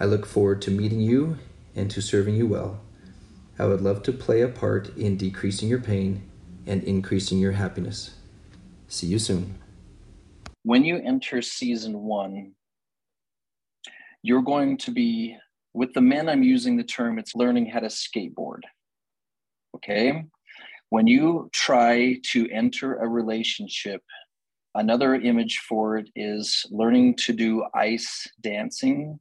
I look forward to meeting you and to serving you well. I would love to play a part in decreasing your pain and increasing your happiness. See you soon. When you enter season one, you're going to be, with the men, I'm using the term, it's learning how to skateboard. Okay? When you try to enter a relationship, another image for it is learning to do ice dancing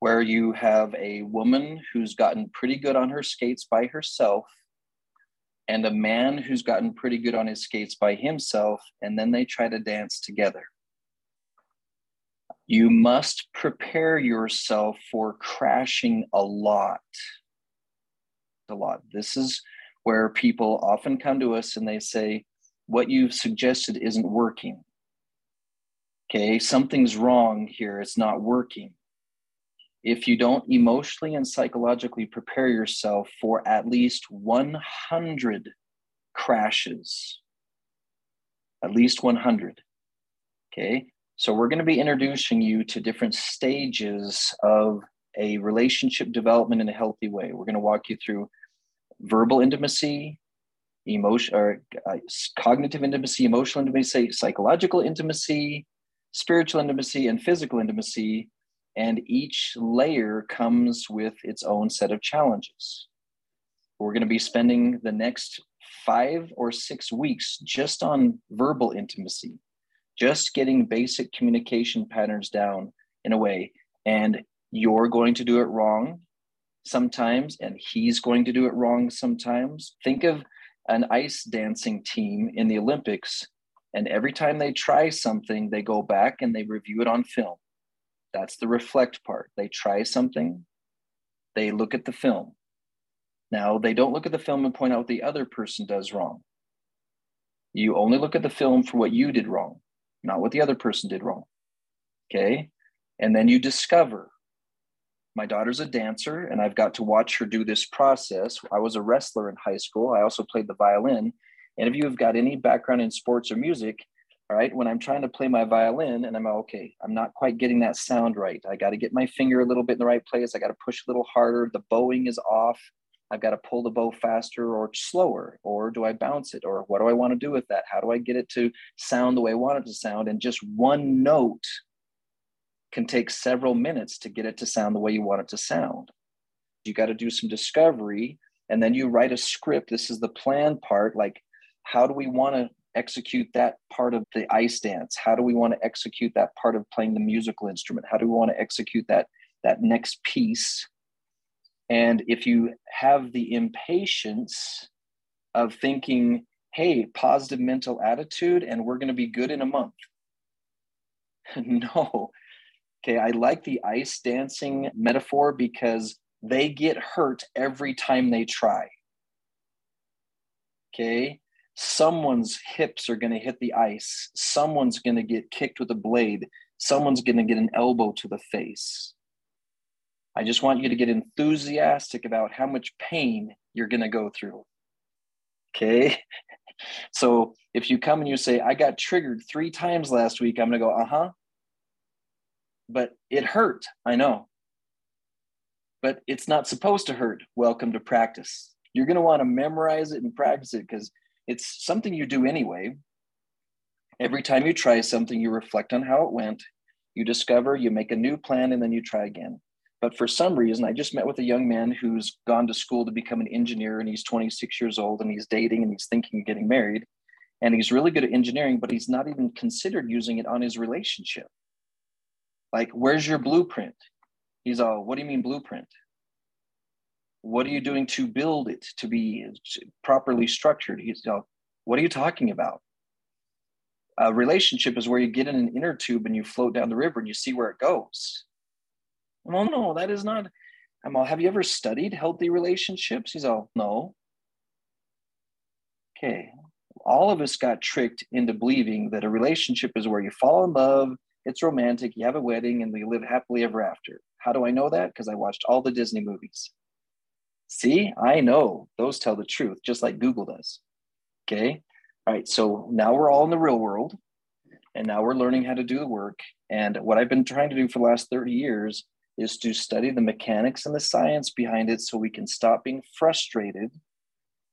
where you have a woman who's gotten pretty good on her skates by herself and a man who's gotten pretty good on his skates by himself, and then they try to dance together. You must prepare yourself for crashing a lot. A lot. This is where people often come to us and they say, What you've suggested isn't working. Okay, something's wrong here. It's not working if you don't emotionally and psychologically prepare yourself for at least 100 crashes, at least 100. Okay, so we're going to be introducing you to different stages of a relationship development in a healthy way. We're going to walk you through verbal intimacy, emotion or uh, cognitive intimacy, emotional intimacy, psychological intimacy, spiritual intimacy, and physical intimacy and each layer comes with its own set of challenges. We're going to be spending the next five or six weeks just on verbal intimacy, just getting basic communication patterns down in a way. And you're going to do it wrong sometimes, and he's going to do it wrong sometimes. Think of an ice dancing team in the Olympics, and every time they try something, they go back and they review it on film that's the reflect part. They try something, they look at the film. Now, they don't look at the film and point out what the other person does wrong. You only look at the film for what you did wrong, not what the other person did wrong. Okay. And then you discover my daughter's a dancer, and I've got to watch her do this process. I was a wrestler in high school. I also played the violin. And if you have got any background in sports or music, all right? When i'm trying to play my violin and i'm okay i'm not quite getting that sound right. I got to get my finger a little bit in the right place. I got to push a little harder. The bowing is off. I've got to pull the bow faster or slower or do i bounce it? Or what do i want to do with that? How do i get it to sound the way i want it to sound? And just one note can take several minutes to get it to sound the way you want it to sound. You got to do some discovery and then you write a script. This is the plan part like how do we want to execute that part of the ice dance? How do we want to execute that part of playing the musical instrument? How do we want to execute that that next piece? And if you have the impatience of thinking, hey, positive mental attitude, and we're going to be good in a month. no. Okay, I like the ice dancing metaphor because they get hurt every time they try. Okay, someone's hips are going to hit the ice. Someone's going to get kicked with a blade. Someone's going to get an elbow to the face. I just want you to get enthusiastic about how much pain you're going to go through. Okay? So if you come and you say i got triggered three times last week i'm going to go uh-huh. But it hurt i know. But it's not supposed to hurt. Welcome to practice. You're going to want to memorize it and practice it because it's something you do anyway. Every time you try something, you reflect on how it went, you discover, you make a new plan, and then you try again. But for some reason, I just met with a young man who's gone to school to become an engineer and he's 26 years old and he's dating and he's thinking of getting married. And he's really good at engineering, but he's not even considered using it on his relationship. Like, where's your blueprint? He's all, what do you mean blueprint? What are you doing to build it to be uh, properly structured? He's all, what are you talking about? A relationship is where you get in an inner tube and you float down the river and you see where it goes. Well, no, that is not. I'm all, have you ever studied healthy relationships? He's all, no. Okay. All of us got tricked into believing that a relationship is where you fall in love, it's romantic, you have a wedding, and you live happily ever after. How do I know that? Because I watched all the Disney movies. See, I know those tell the truth, just like Google does. Okay. All right. So now we're all in the real world, and now we're learning how to do the work. And what I've been trying to do for the last 30 years is to study the mechanics and the science behind it so we can stop being frustrated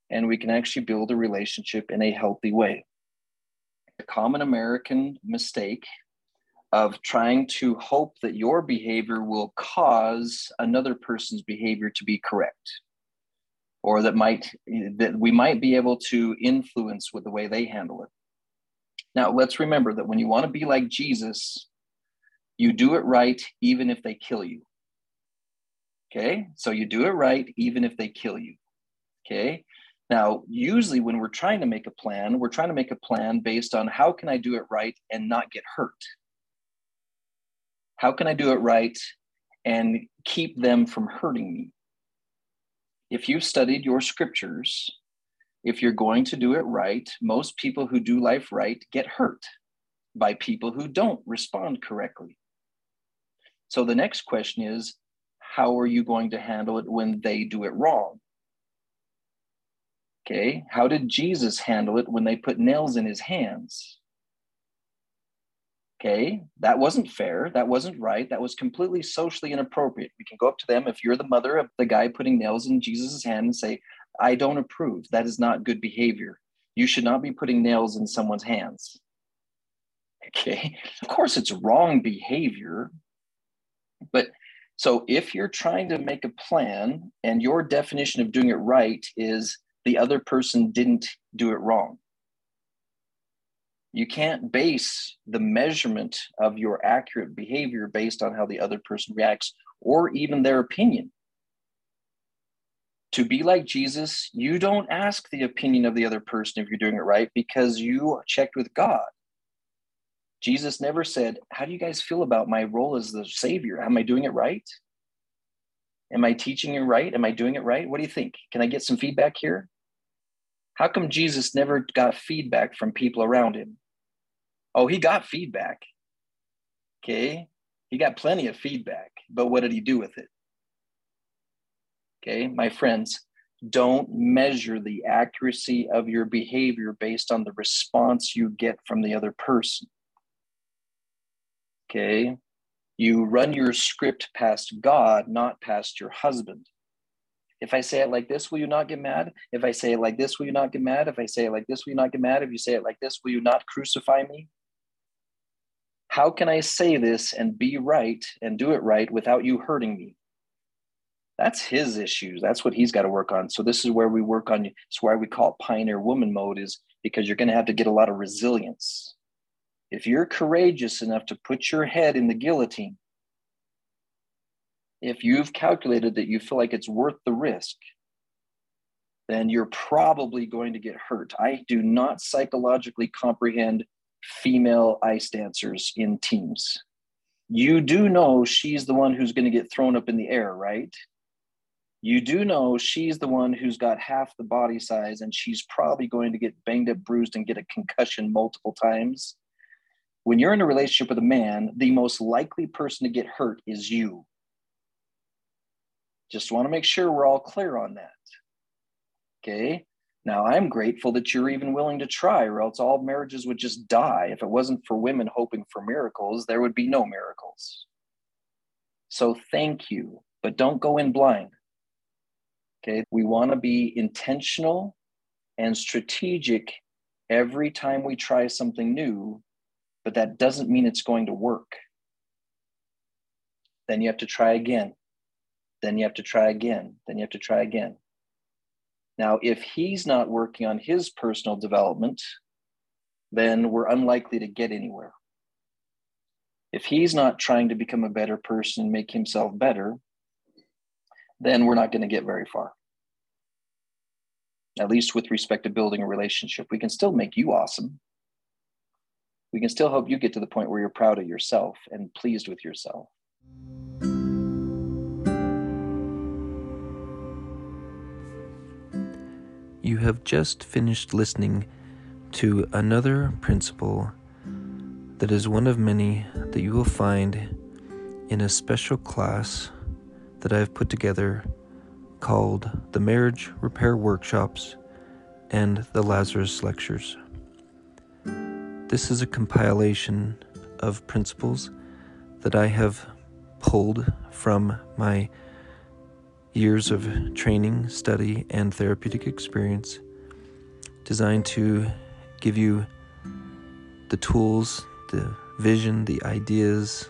and we can actually build a relationship in a healthy way. A common American mistake of trying to hope that your behavior will cause another person's behavior to be correct or that might that we might be able to influence with the way they handle it now let's remember that when you want to be like jesus you do it right even if they kill you. Okay, so you do it right even if they kill you. Okay, now usually when we're trying to make a plan, we're trying to make a plan based on how can I do it right and not get hurt? How can I do it right and keep them from hurting me? If you've studied your scriptures, if you're going to do it right, most people who do life right get hurt by people who don't respond correctly. So the next question is how are you going to handle it when they do it wrong? Okay, how did Jesus handle it when they put nails in his hands? Okay, that wasn't fair. That wasn't right. That was completely socially inappropriate. We can go up to them if you're the mother of the guy putting nails in Jesus' hand and say, I don't approve. That is not good behavior. You should not be putting nails in someone's hands. Okay, of course, it's wrong behavior, but so if you're trying to make a plan and your definition of doing it right is the other person didn't do it wrong, you can't base the measurement of your accurate behavior based on how the other person reacts or even their opinion. To be like Jesus, you don't ask the opinion of the other person if you're doing it right because you checked with God. Jesus never said, How do you guys feel about my role as the Savior? Am I doing it right? Am I teaching you right? Am I doing it right? What do you think? Can I get some feedback here? How come Jesus never got feedback from people around him? Oh, he got feedback. Okay. He got plenty of feedback, but what did he do with it? Okay, my friends, don't measure the accuracy of your behavior based on the response you get from the other person. Okay. You run your script past God, not past your husband. If I say it like this, will you not get mad? If I say it like this, will you not get mad? If I say it like this, will you not get mad? If you say it like this, will you not crucify me? How can I say this and be right and do it right without you hurting me? That's his issues. That's what he's got to work on. So this is where we work on. It's why we call it pioneer woman mode is because you're going to have to get a lot of resilience if you're courageous enough to put your head in the guillotine, if you've calculated that you feel like it's worth the risk, then you're probably going to get hurt. I do not psychologically comprehend female ice dancers in teams. You do know she's the one who's going to get thrown up in the air, right? You do know she's the one who's got half the body size and she's probably going to get banged up, bruised, and get a concussion multiple times when you're in a relationship with a man, the most likely person to get hurt is you. Just want to make sure we're all clear on that. Okay. Now, I'm grateful that you're even willing to try, or else all marriages would just die. If it wasn't for women hoping for miracles, there would be no miracles. So, thank you, but don't go in blind. Okay. We want to be intentional and strategic every time we try something new but that doesn't mean it's going to work. Then you have to try again then you have to try again. Then you have to try again. Now, if he's not working on his personal development, then we're unlikely to get anywhere. If he's not trying to become a better person, make himself better, then we're not going to get very far. At least with respect to building a relationship. We can still make you awesome. We can still help you get to the point where you're proud of yourself and pleased with yourself. You have just finished listening to another principle that is one of many that you will find in a special class that I have put together called the Marriage Repair Workshops and the Lazarus Lectures. This is a compilation of principles that I have pulled from my years of training, study, and therapeutic experience designed to give you the tools, the vision, the ideas,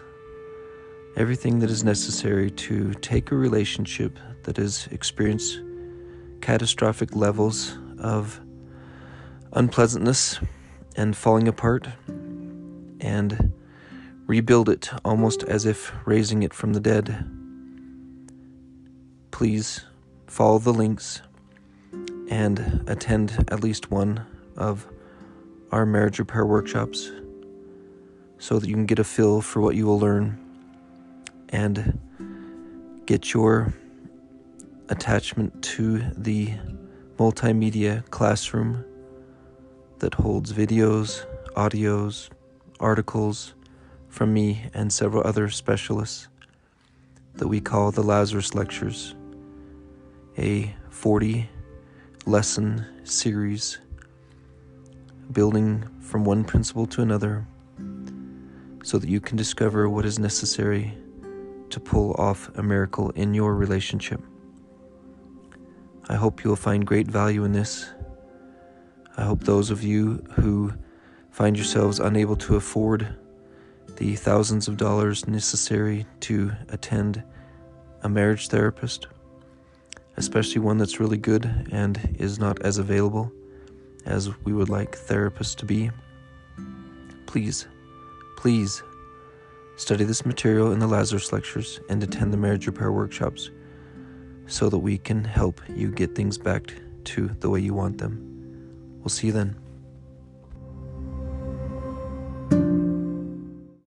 everything that is necessary to take a relationship that has experienced catastrophic levels of unpleasantness and falling apart and rebuild it almost as if raising it from the dead please follow the links and attend at least one of our marriage repair workshops so that you can get a feel for what you will learn and get your attachment to the multimedia classroom that holds videos, audios, articles from me and several other specialists that we call the Lazarus Lectures a 40 lesson series, building from one principle to another, so that you can discover what is necessary to pull off a miracle in your relationship. I hope you will find great value in this. I hope those of you who find yourselves unable to afford the thousands of dollars necessary to attend a marriage therapist especially one that's really good and is not as available as we would like therapists to be, please, please study this material in the Lazarus lectures and attend the marriage repair workshops so that we can help you get things back to the way you want them. We'll see you then.